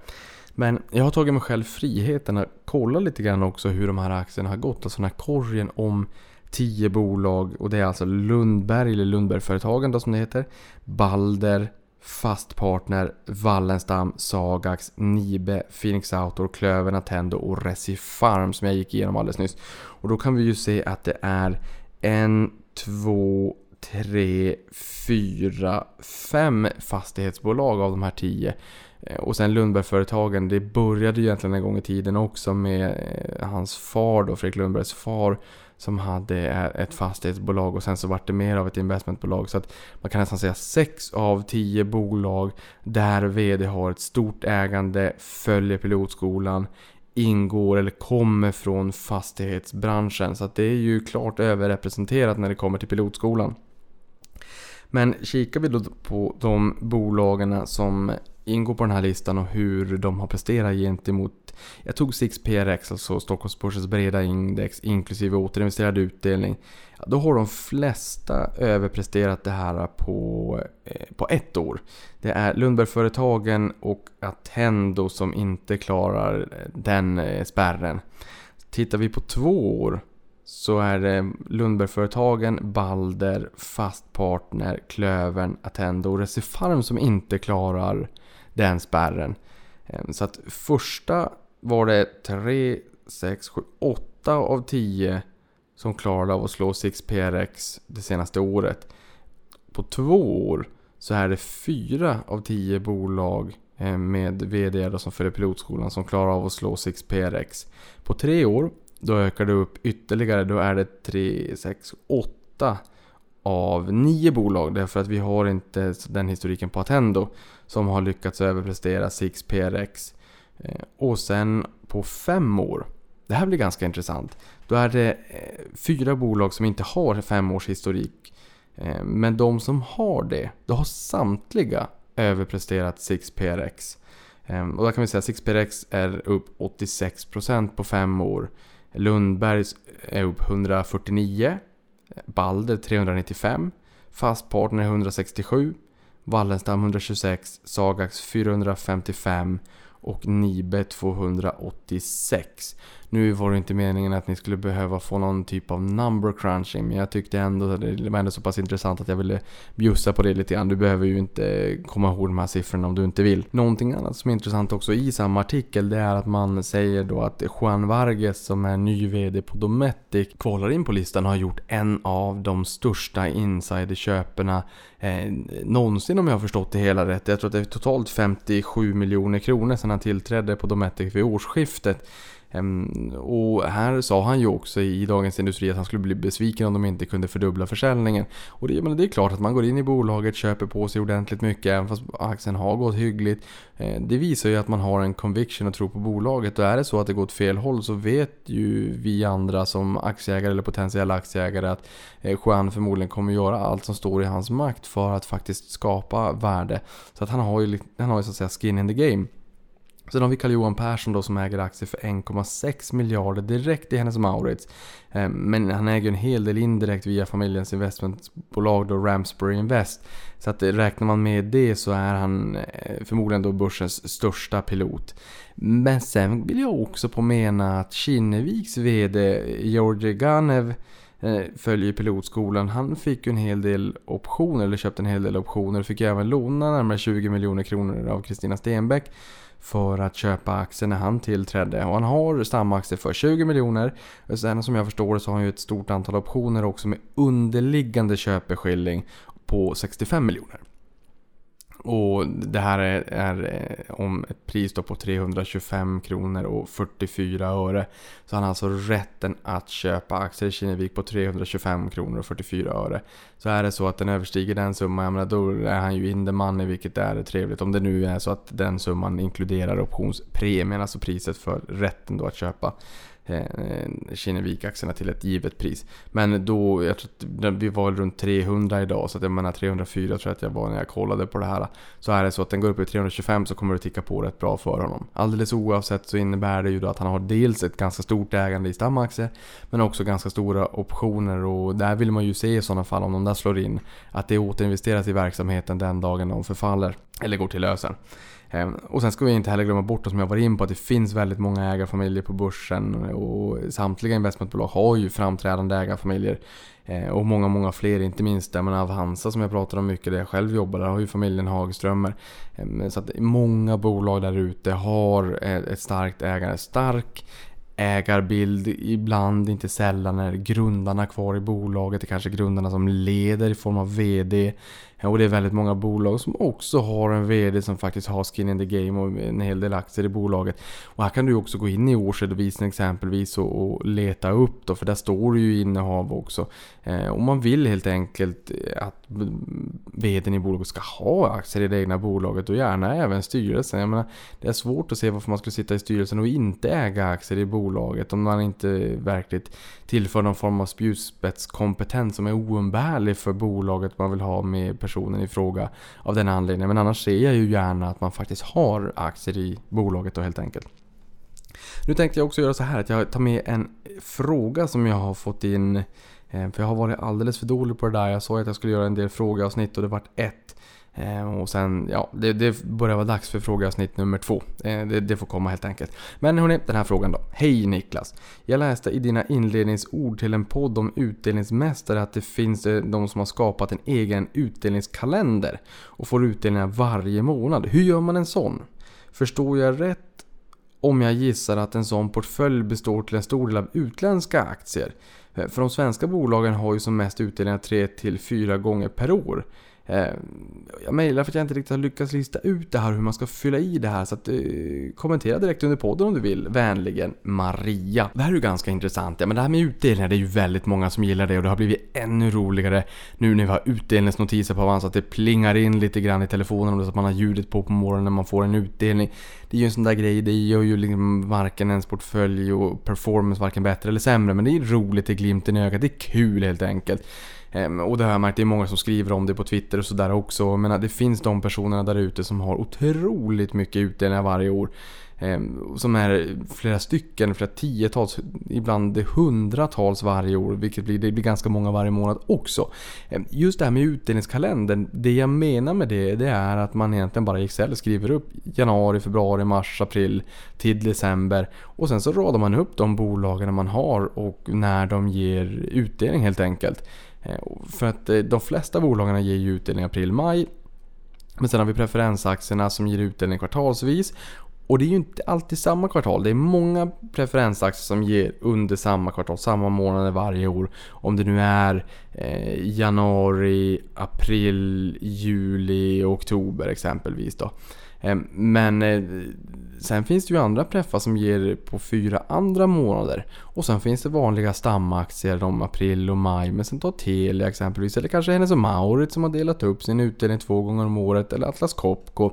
Men jag har tagit mig själv friheten att kolla lite grann också hur de här aktierna har gått. Alltså den här korgen om 10 bolag och det är alltså Lundberg eller Lundbergföretagen då som det heter. Balder, Fastpartner, Wallenstam, Sagax, Nibe, Phoenix Outdoor, Klöver, Attendo och Recifarm som jag gick igenom alldeles nyss. Och då kan vi ju se att det är en, två, tre, fyra, fem fastighetsbolag av de här tio. Eh, och sen Lundbergföretagen, det började ju egentligen en gång i tiden också med eh, hans far då, Fredrik Lundbergs far som hade ett fastighetsbolag och sen så vart det mer av ett investmentbolag. Så att man kan nästan säga 6 av 10 bolag där VD har ett stort ägande, följer pilotskolan, ingår eller kommer från fastighetsbranschen. Så att det är ju klart överrepresenterat när det kommer till pilotskolan. Men kikar vi då på de bolagen som ingår på den här listan och hur de har presterat gentemot jag tog 6PRX, alltså Stockholmsbörsens breda index inklusive återinvesterad utdelning. Då har de flesta överpresterat det här på, eh, på ett år. Det är Lundbergföretagen och Attendo som inte klarar eh, den eh, spärren. Tittar vi på två år så är det Lundbergföretagen, Balder, Fastpartner, Klövern, Attendo och Recipharm som inte klarar den spärren. Eh, så att första var det 3, 6, 7, 8 av 10 som klarade av att slå 6PRX det senaste året. På två år så är det 4 av 10 bolag eh, med VD som följer pilotskolan som klarar av att slå 6PRX. På tre år då ökar det upp ytterligare. Då är det 3, 6, 8 av 9 bolag. Därför att vi har inte den historiken på Attendo som har lyckats överprestera 6PRX. Eh, och sen på 5 år. Det här blir ganska intressant. Då är det eh, fyra bolag som inte har fem års historik. Eh, men de som har det, då har samtliga överpresterat 6PRX. Och där kan vi säga att 6PRX är upp 86% på fem år. Lundbergs är upp 149. Balder 395. Fastpartner 167. Wallenstam 126. Sagax 455 och Nibe 286. Nu var det inte meningen att ni skulle behöva få någon typ av number crunching men jag tyckte ändå att det var ändå så pass intressant att jag ville bjussa på det lite grann. Du behöver ju inte komma ihåg de här siffrorna om du inte vill. Någonting annat som är intressant också i samma artikel det är att man säger då att Juan Vargas som är ny VD på Dometic kvalar in på listan och har gjort en av de största insiderköperna eh, någonsin om jag har förstått det hela rätt. Jag tror att det är totalt 57 miljoner kronor sedan han tillträdde på Dometic vid årsskiftet. Ehm, och här sa han ju också i Dagens Industri att han skulle bli besviken om de inte kunde fördubbla försäljningen. Och det, men det är klart att man går in i bolaget, köper på sig ordentligt mycket även fast aktien har gått hyggligt. Ehm, det visar ju att man har en conviction och tro på bolaget och är det så att det går åt fel håll så vet ju vi andra som aktieägare eller potentiella aktieägare att eh, Juan förmodligen kommer göra allt som står i hans makt för att faktiskt skapa värde. Så att han har ju, han har ju så att säga skin in the game. Sen har vi Carl-Johan Persson då som äger aktier för 1,6 miljarder direkt i Hennes Maurits. Eh, men han äger en hel del indirekt via familjens investmentbolag då Ramsbury Invest. Så att eh, räknar man med det så är han eh, förmodligen då börsens största pilot. Men sen vill jag också påmena att Kinneviks VD Georgi Ganev följer pilotskolan. Han fick ju en hel del optioner, eller köpte en hel del optioner. Fick även låna närmare 20 miljoner kronor av Kristina Stenbeck för att köpa aktier när han tillträdde. Och han har stamaktier för 20 miljoner. Sen som jag förstår så har han ju ett stort antal optioner också med underliggande köpeskilling på 65 miljoner. Och det här är, är eh, om ett pris då på 325 kronor och 44 öre. Så han har alltså rätten att köpa aktier i Kinnevik på 325 kronor och 44 öre. Så är det så att den överstiger den summan, jag menar, då är han ju in the money vilket är trevligt. Om det nu är så att den summan inkluderar optionspremien, alltså priset för rätten då att köpa Eh, Kinnevik-aktierna till ett givet pris. Men då, jag tror att vi var runt 300 idag, så att jag menar 304 tror jag att jag var när jag kollade på det här. Så är det så att den går upp i 325 så kommer det ticka på rätt bra för honom. Alldeles oavsett så innebär det ju då att han har dels ett ganska stort ägande i stamaktier, men också ganska stora optioner och där vill man ju se i sådana fall om de där slår in, att det återinvesteras i verksamheten den dagen de förfaller, eller går till lösen. Ehm, och sen ska vi inte heller glömma bort, som jag var in på, att det finns väldigt många ägarfamiljer på börsen och samtliga investmentbolag har ju framträdande ägarfamiljer. Ehm, och många, många fler, inte minst där man Avanza som jag pratar om mycket, där jag själv jobbar, där har ju familjen Hagströmer. Ehm, så att många bolag där ute har eh, ett starkt ägande. Stark ägarbild, ibland, inte sällan är grundarna kvar i bolaget. Det är kanske grundarna som leder i form av VD. Och det är väldigt många bolag som också har en VD som faktiskt har skin in the game och en hel del aktier i bolaget. Och här kan du också gå in i årsredovisningen exempelvis och, och leta upp då, för där står det ju innehav också. Eh, och man vill helt enkelt eh, att VDn i bolaget ska ha aktier i det egna bolaget och gärna även styrelsen. Jag menar, det är svårt att se varför man skulle sitta i styrelsen och inte äga aktier i bolaget om man inte verkligt tillför någon form av spjutspetskompetens som är oumbärlig för bolaget man vill ha med personen i fråga av den anledningen. Men annars ser jag ju gärna att man faktiskt har aktier i bolaget då helt enkelt. Nu tänkte jag också göra så här att jag tar med en fråga som jag har fått in. Eh, för jag har varit alldeles för dålig på det där. Jag sa att jag skulle göra en del frågeavsnitt och det vart ett. Eh, och sen, ja, det, det börjar vara dags för frågeavsnitt nummer två. Eh, det, det får komma helt enkelt. Men hörni, den här frågan då. Hej Niklas! Jag läste i dina inledningsord till en podd om utdelningsmästare att det finns de som har skapat en egen utdelningskalender och får utdelningar varje månad. Hur gör man en sån? Förstår jag rätt om jag gissar att en sån portfölj består till en stor del av utländska aktier? Eh, för de svenska bolagen har ju som mest utdelningar 3-4 gånger per år. Eh, jag mejlar för att jag inte riktigt har lyckats lista ut det här hur man ska fylla i det här så att, eh, kommentera direkt under podden om du vill. Vänligen Maria. Det här är ju ganska intressant. Ja, men det här med utdelningar det är ju väldigt många som gillar det och det har blivit ännu roligare nu när vi har utdelningsnotiser på Avanza att det plingar in lite grann i telefonen så att man har ljudet på på morgonen när man får en utdelning. Det är ju en sån där grej, det gör ju liksom varken ens portfölj och performance varken bättre eller sämre men det är roligt, det är glimten i ögat, det är kul helt enkelt. Ehm, och det har jag märkt, det är många som skriver om det på Twitter och sådär också. Jag menar, det finns de personerna där ute som har otroligt mycket utdelningar varje år. Ehm, som är flera stycken, flera tiotals, ibland hundratals varje år. Vilket blir, det blir ganska många varje månad också. Ehm, just det här med utdelningskalendern, det jag menar med det, det är att man egentligen bara i Excel skriver upp januari, februari, mars, april till december. Och sen så radar man upp de bolagen man har och när de ger utdelning helt enkelt. Eh, för att eh, de flesta bolagen ger ju utdelning i april-maj. Men sen har vi preferensaktierna som ger utdelning kvartalsvis. Och det är ju inte alltid samma kvartal. Det är många preferensaktier som ger under samma kvartal, samma månader varje år. Om det nu är eh, januari, april, juli, oktober exempelvis då. Eh, men eh, sen finns det ju andra preffar som ger på fyra andra månader. Och sen finns det vanliga stamaktier om april och maj. Men sen tar Telia exempelvis. Eller kanske Hennes och Mauritz som har delat upp sin utdelning två gånger om året. Eller Atlas Copco.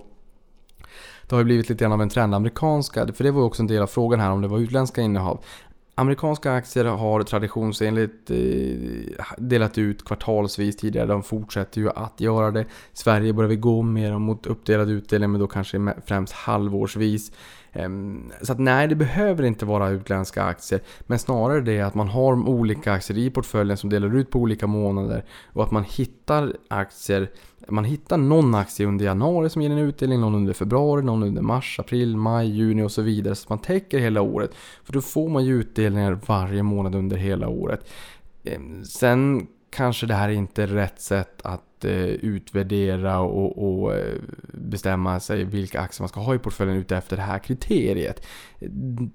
Det har ju blivit lite grann av en trend. Amerikanska, för det var ju också en del av frågan här om det var utländska innehav. Amerikanska aktier har traditionsenligt eh, delat ut kvartalsvis tidigare. De fortsätter ju att göra det. I Sverige börjar vi gå mer mot uppdelad utdelning men då kanske främst halvårsvis. Ehm, så att nej, det behöver inte vara utländska aktier. Men snarare det att man har olika aktier i portföljen som delar ut på olika månader. Och att man hittar aktier man hittar någon aktie under januari som ger en utdelning, någon under februari, någon under mars, april, maj, juni och så vidare. Så att man täcker hela året. För då får man ju utdelningar varje månad under hela året. Ehm, sen kanske det här inte är rätt sätt att eh, utvärdera och, och eh, bestämma sig vilka aktier man ska ha i portföljen utefter det här kriteriet.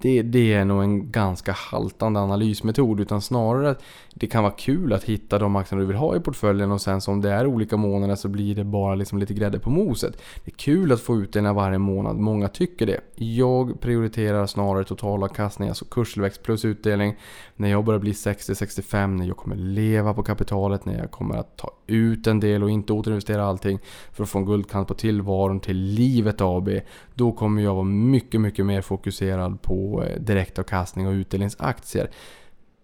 Det, det är nog en ganska haltande analysmetod utan snarare att det kan vara kul att hitta de aktier du vill ha i portföljen och sen som det är olika månader så blir det bara liksom lite grädde på moset. Det är kul att få utdelningar varje månad, många tycker det. Jag prioriterar snarare totalavkastning, alltså kurstillväxt plus utdelning. När jag börjar bli 60-65, när jag kommer leva på kapitalet, när jag kommer att ta ut en del och inte återinvestera allting för att få en guldkant på tillvaron till livet AB. Då kommer jag vara mycket, mycket mer fokuserad på eh, direktavkastning och utdelningsaktier.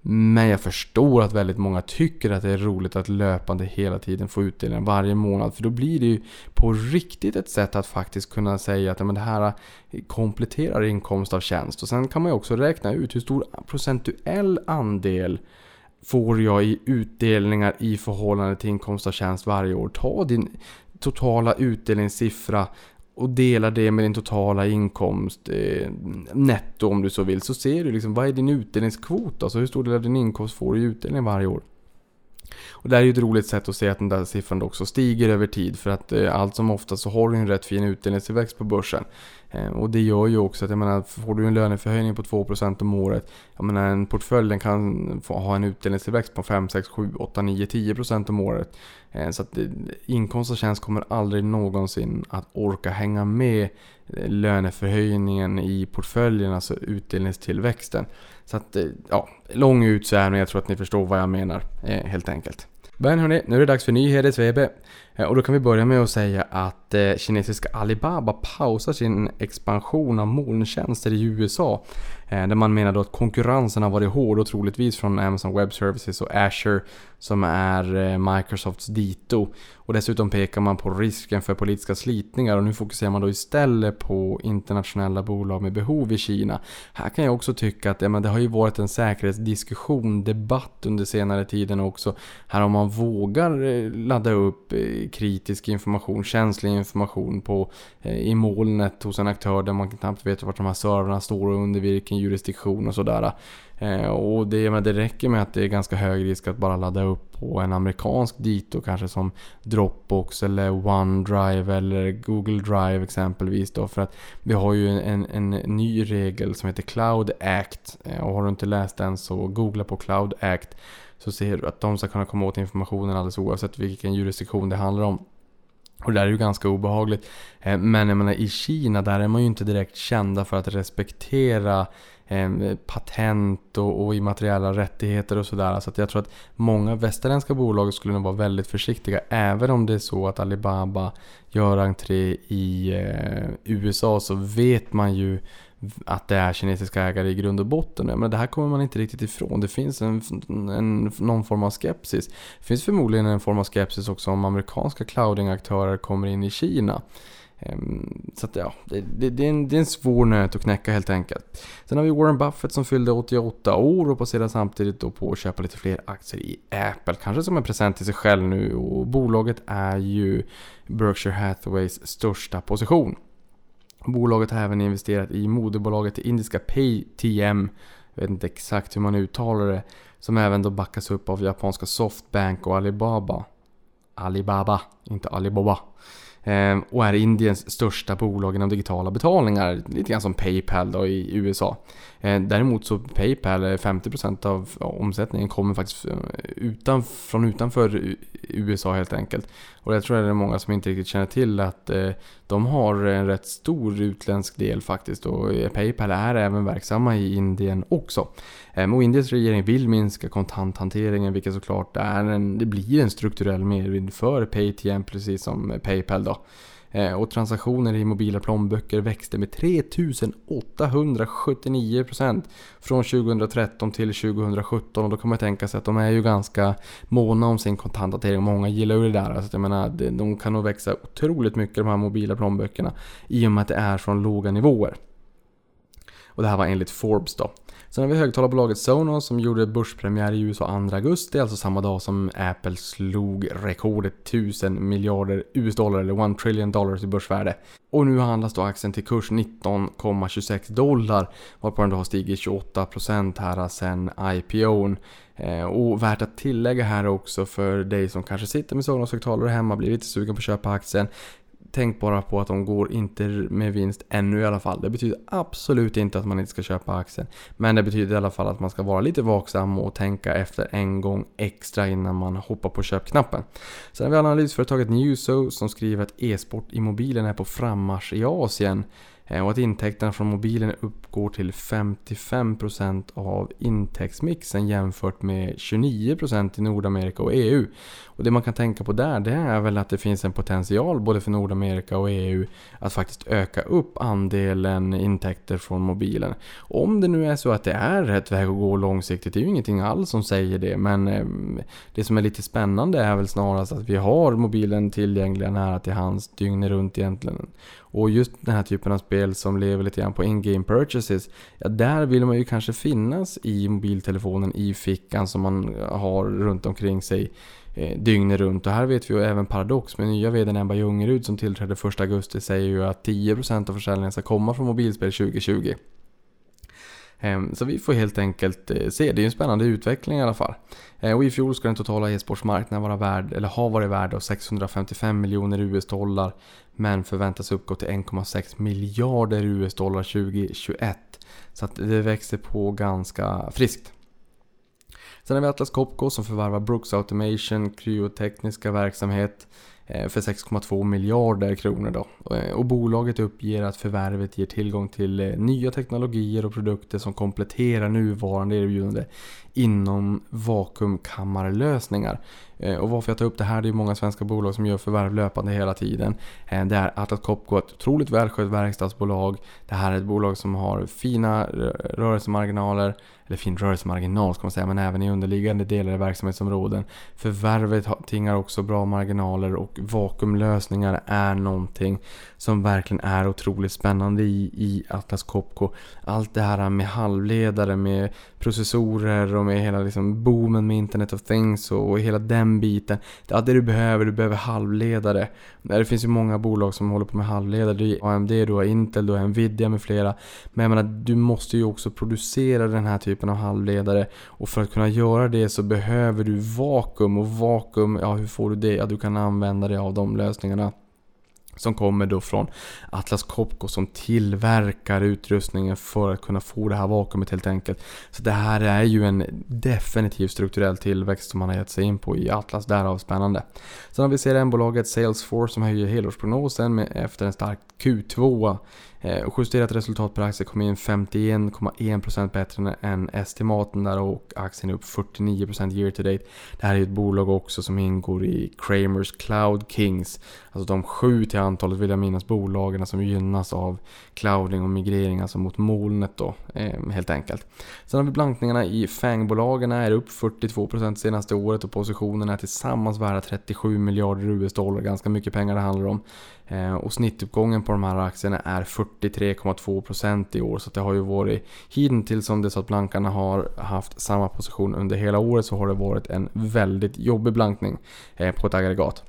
Men jag förstår att väldigt många tycker att det är roligt att löpande hela tiden få utdelning varje månad. För då blir det ju på riktigt ett sätt att faktiskt kunna säga att ja, men det här eh, kompletterar inkomst av tjänst. Och sen kan man ju också räkna ut hur stor procentuell andel får jag i utdelningar i förhållande till inkomst av tjänst varje år. Ta din totala utdelningssiffra och dela det med din totala inkomst eh, netto om du så vill. Så ser du liksom vad är din utdelningskvot? Alltså hur stor del av din inkomst får du i utdelning varje år? Och det här är ju ett roligt sätt att se att den där siffran också stiger över tid för att eh, allt som oftast så har du en rätt fin utdelningstillväxt på börsen. Eh, och det gör ju också att jag menar, får du en löneförhöjning på 2% om året, jag menar en portfölj den kan få ha en utdelningstillväxt på 5, 6, 7, 8, 9, 10% om året. Eh, så att inkomst och tjänst kommer aldrig någonsin att orka hänga med löneförhöjningen i portföljen, alltså utdelningstillväxten. Så att, eh, ja, lång utsvävning, jag tror att ni förstår vad jag menar eh, helt enkelt. Men hörni, nu är det dags för nyheter VB. Eh, Och då kan vi börja med att säga att eh, kinesiska Alibaba pausar sin expansion av molntjänster i USA. Eh, där man menar då att konkurrensen har varit hård och troligtvis från Amazon Web Services och Azure som är eh, Microsofts dito. Och dessutom pekar man på risken för politiska slitningar och nu fokuserar man då istället på internationella bolag med behov i Kina. Här kan jag också tycka att ja, men det har ju varit en säkerhetsdiskussion, debatt under senare tiden också. Här om man vågar eh, ladda upp kritisk information, känslig information på, i molnet hos en aktör där man knappt vet vart de här servrarna står och under vilken jurisdiktion och sådär. Eh, och det, men det räcker med att det är ganska hög risk att bara ladda upp på en amerikansk dito kanske som Dropbox eller OneDrive eller Google Drive exempelvis då. För att vi har ju en, en, en ny regel som heter Cloud Act. Eh, och har du inte läst den så googla på Cloud Act. Så ser du att de ska kunna komma åt informationen alldeles oavsett vilken jurisdiktion det handlar om. Och det där är ju ganska obehagligt. Eh, men jag menar i Kina där är man ju inte direkt kända för att respektera eh, patent och, och immateriella rättigheter och sådär. Så att jag tror att många västerländska bolag skulle nog vara väldigt försiktiga. Även om det är så att Alibaba gör entré i eh, USA så vet man ju att det är kinesiska ägare i grund och botten. Men det här kommer man inte riktigt ifrån. Det finns en, en, någon form av skepsis. Det finns förmodligen en form av skepsis också om amerikanska clouding-aktörer kommer in i Kina. Ehm, så att ja, det, det, det, är en, det är en svår nöt att knäcka helt enkelt. Sen har vi Warren Buffett som fyllde 88 år och passerar samtidigt då på att köpa lite fler aktier i Apple. Kanske som en present till sig själv nu och bolaget är ju Berkshire Hathaways största position. Bolaget har även investerat i moderbolaget till indiska Paytm, jag vet inte exakt hur man uttalar det, som även då backas upp av japanska Softbank och Alibaba. Alibaba, inte Alibaba. Ehm, och är Indiens största bolag inom digitala betalningar. Lite grann som Paypal då i USA. Ehm, däremot så Paypal, 50% av omsättningen kommer faktiskt eh, utan, från utanför USA helt enkelt. Och jag tror att det är många som inte riktigt känner till att eh, de har en rätt stor utländsk del faktiskt. Och eh, Paypal är även verksamma i Indien också. Ehm, och Indiens regering vill minska kontanthanteringen vilket såklart är en, det blir en strukturell mervind för Paytm precis som Paypal då. Eh, och transaktioner i mobila plånböcker växte med 3879% från 2013 till 2017 och då kan man tänka sig att de är ju ganska måna om sin kontanthantering. Många gillar ju det där. Så jag menar, de kan nog växa otroligt mycket de här mobila plånböckerna i och med att det är från låga nivåer. Och det här var enligt Forbes då. Sen har vi högtalarbolaget Sonos som gjorde börspremiär i USA 2 augusti, alltså samma dag som Apple slog rekordet 1000 miljarder US-dollar eller 1 trillion dollars i börsvärde. Och nu handlas då aktien till kurs 19,26 dollar, varpå den då har stigit 28% här sen IPOn. Eh, och värt att tillägga här också för dig som kanske sitter med Sonos högtalare hemma, blir lite sugen på att köpa aktien. Tänk bara på att de går inte med vinst ännu i alla fall. Det betyder absolut inte att man inte ska köpa aktien. Men det betyder i alla fall att man ska vara lite vaksam och tänka efter en gång extra innan man hoppar på köpknappen. Sen har vi analysföretaget Newso som skriver att e-sport i mobilen är på frammarsch i Asien. Eh, och att intäkterna från mobilen uppgår till 55% av intäktsmixen jämfört med 29% i Nordamerika och EU. Och det man kan tänka på där, det är väl att det finns en potential både för Nordamerika och EU att faktiskt öka upp andelen intäkter från mobilen. Om det nu är så att det är rätt väg att gå långsiktigt, det är ju ingenting alls som säger det, men ehm, det som är lite spännande är väl snarast att vi har mobilen tillgängliga nära till hands dygnet runt egentligen. Och just den här typen av spel som lever lite grann på in-game purchases, ja där vill man ju kanske finnas i mobiltelefonen i fickan som man har runt omkring sig eh, dygnet runt. Och här vet vi ju även Paradox med nya vdn Ebba Ljungerud som tillträdde 1 augusti säger ju att 10% av försäljningen ska komma från mobilspel 2020. Ehm, så vi får helt enkelt eh, se, det är ju en spännande utveckling i alla fall. Eh, och i fjol ska den totala e-sportsmarknaden vara värd, eller ha varit värd av 655 miljoner US-dollar men förväntas uppgå till 1,6 miljarder US-dollar 2021. Så att det växer på ganska friskt. Sen har vi Atlas Copco som förvärvar Brooks Automation, kryotekniska verksamhet. Eh, för 6,2 miljarder kronor då. Eh, och bolaget uppger att förvärvet ger tillgång till eh, nya teknologier och produkter som kompletterar nuvarande erbjudande inom vakuumkammarlösningar. Och varför jag tar upp det här, det är många svenska bolag som gör förvärv löpande hela tiden. Det är Atlas Copco, ett otroligt välskött verkstadsbolag. Det här är ett bolag som har fina rörelsemarginaler, eller fin rörelsemarginal ska man säga, men även i underliggande delar i verksamhetsområden. Förvärvet tingar också bra marginaler och vakuumlösningar är någonting som verkligen är otroligt spännande i, i Atlas Copco. Allt det här med halvledare, med processorer och med hela liksom boomen med Internet of Things och, och hela den biten. Ja, det du behöver, du behöver halvledare. Det finns ju många bolag som håller på med halvledare. Det är AMD, du har Intel, du har Nvidia med flera. Men jag menar, du måste ju också producera den här typen av halvledare. Och för att kunna göra det så behöver du vakuum. Och vakuum, ja hur får du det? Ja, du kan använda dig av de lösningarna som kommer då från Atlas Copco som tillverkar utrustningen för att kunna få det här vakuumet helt enkelt. Så det här är ju en definitiv strukturell tillväxt som man har gett sig in på i Atlas, därav spännande. Sen har vi CRM-bolaget Salesforce som höjer helårsprognosen efter en stark Q2 Eh, och justerat resultat per aktie kom in 51,1% bättre än estimaten där och aktien är upp 49% year to date. Det här är ett bolag också som ingår i Kramers Cloud Kings. Alltså de sju till antalet vill jag minnas bolagen som gynnas av clouding och migrering alltså mot molnet då eh, helt enkelt. Sen har vi blankningarna i FANG-bolagen är upp 42% senaste året och positionerna är tillsammans värda 37 miljarder US dollar. Ganska mycket pengar det handlar om. Eh, och snittuppgången på de här aktierna är 43,2% i år. Så det har ju varit hittills som det så att blankarna har haft samma position under hela året så har det varit en väldigt jobbig blankning eh, på ett aggregat.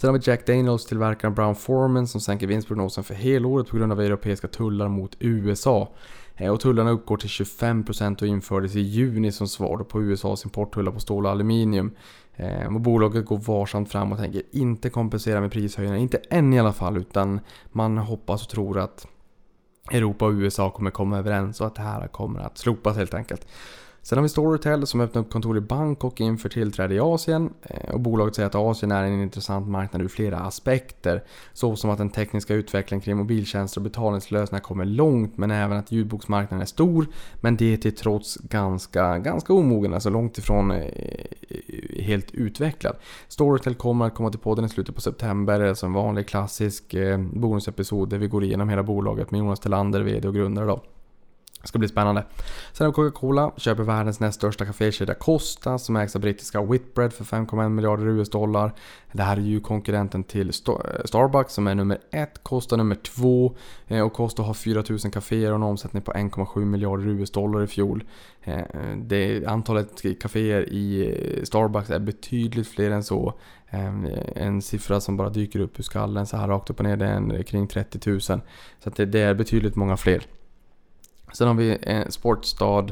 Sen har vi Jack Daniels tillverkaren Brown Forman som sänker vinstprognosen för helåret på grund av europeiska tullar mot USA. Eh, och tullarna uppgår till 25% och infördes i juni som svar på USAs importtullar på stål och aluminium. Eh, och bolaget går varsamt fram och tänker inte kompensera med prishöjningar, inte än i alla fall, utan man hoppas och tror att Europa och USA kommer komma överens och att det här kommer att slopas helt enkelt. Sen har vi Storytel som öppnar upp kontor i Bangkok inför tillträde i Asien. Eh, och bolaget säger att Asien är en intressant marknad ur flera aspekter. Såsom att den tekniska utvecklingen kring mobiltjänster och betalningslösningar kommer långt men även att ljudboksmarknaden är stor. Men det är till trots ganska, ganska omogen, alltså långt ifrån eh, eh, helt utvecklad. Storytel kommer att komma till podden i slutet på september, alltså en vanlig klassisk bonusepisod där vi går igenom hela bolaget med Jonas Telander, VD och grundare då. Ska bli spännande. Sen har vi Coca-Cola, köper världens näst största kafékedja Costa som ägs av brittiska Whitbread för 5,1 miljarder US-dollar. Det här är ju konkurrenten till eh, Starbucks som är nummer ett, Costa nummer två. Eh, och Costa har 4000 kaféer och en omsättning på 1,7 miljarder US-dollar i fjol. Eh, det, antalet kaféer i Starbucks är betydligt fler än så. En siffra som bara dyker upp ur skallen så här rakt upp och ner det är kring 30 000. Så det är betydligt många fler. Sen har vi en sportstad,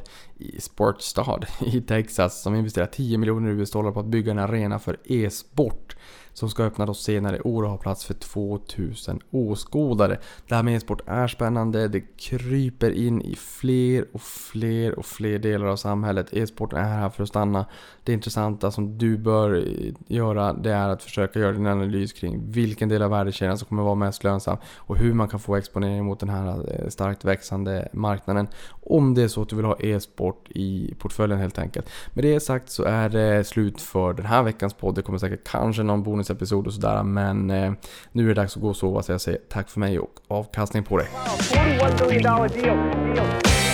sportstad [laughs] i Texas som investerar 10 miljoner US-dollar på att bygga en arena för e-sport som ska öppna då senare i år och ha plats för 2000 åskådare. Det här med e-sport är spännande, det kryper in i fler och fler och fler delar av samhället. E-sport är här för att stanna. Det intressanta alltså, som du bör göra det är att försöka göra din analys kring vilken del av värdekedjan som kommer vara mest lönsam och hur man kan få exponering mot den här eh, starkt växande marknaden. Om det är så att du vill ha e-sport i portföljen helt enkelt. Med det sagt så är det slut för den här veckans podd. Det kommer säkert kanske någon bonusepisod och sådär men eh, nu är det dags att gå och sova så jag säger tack för mig och avkastning på dig. Wow,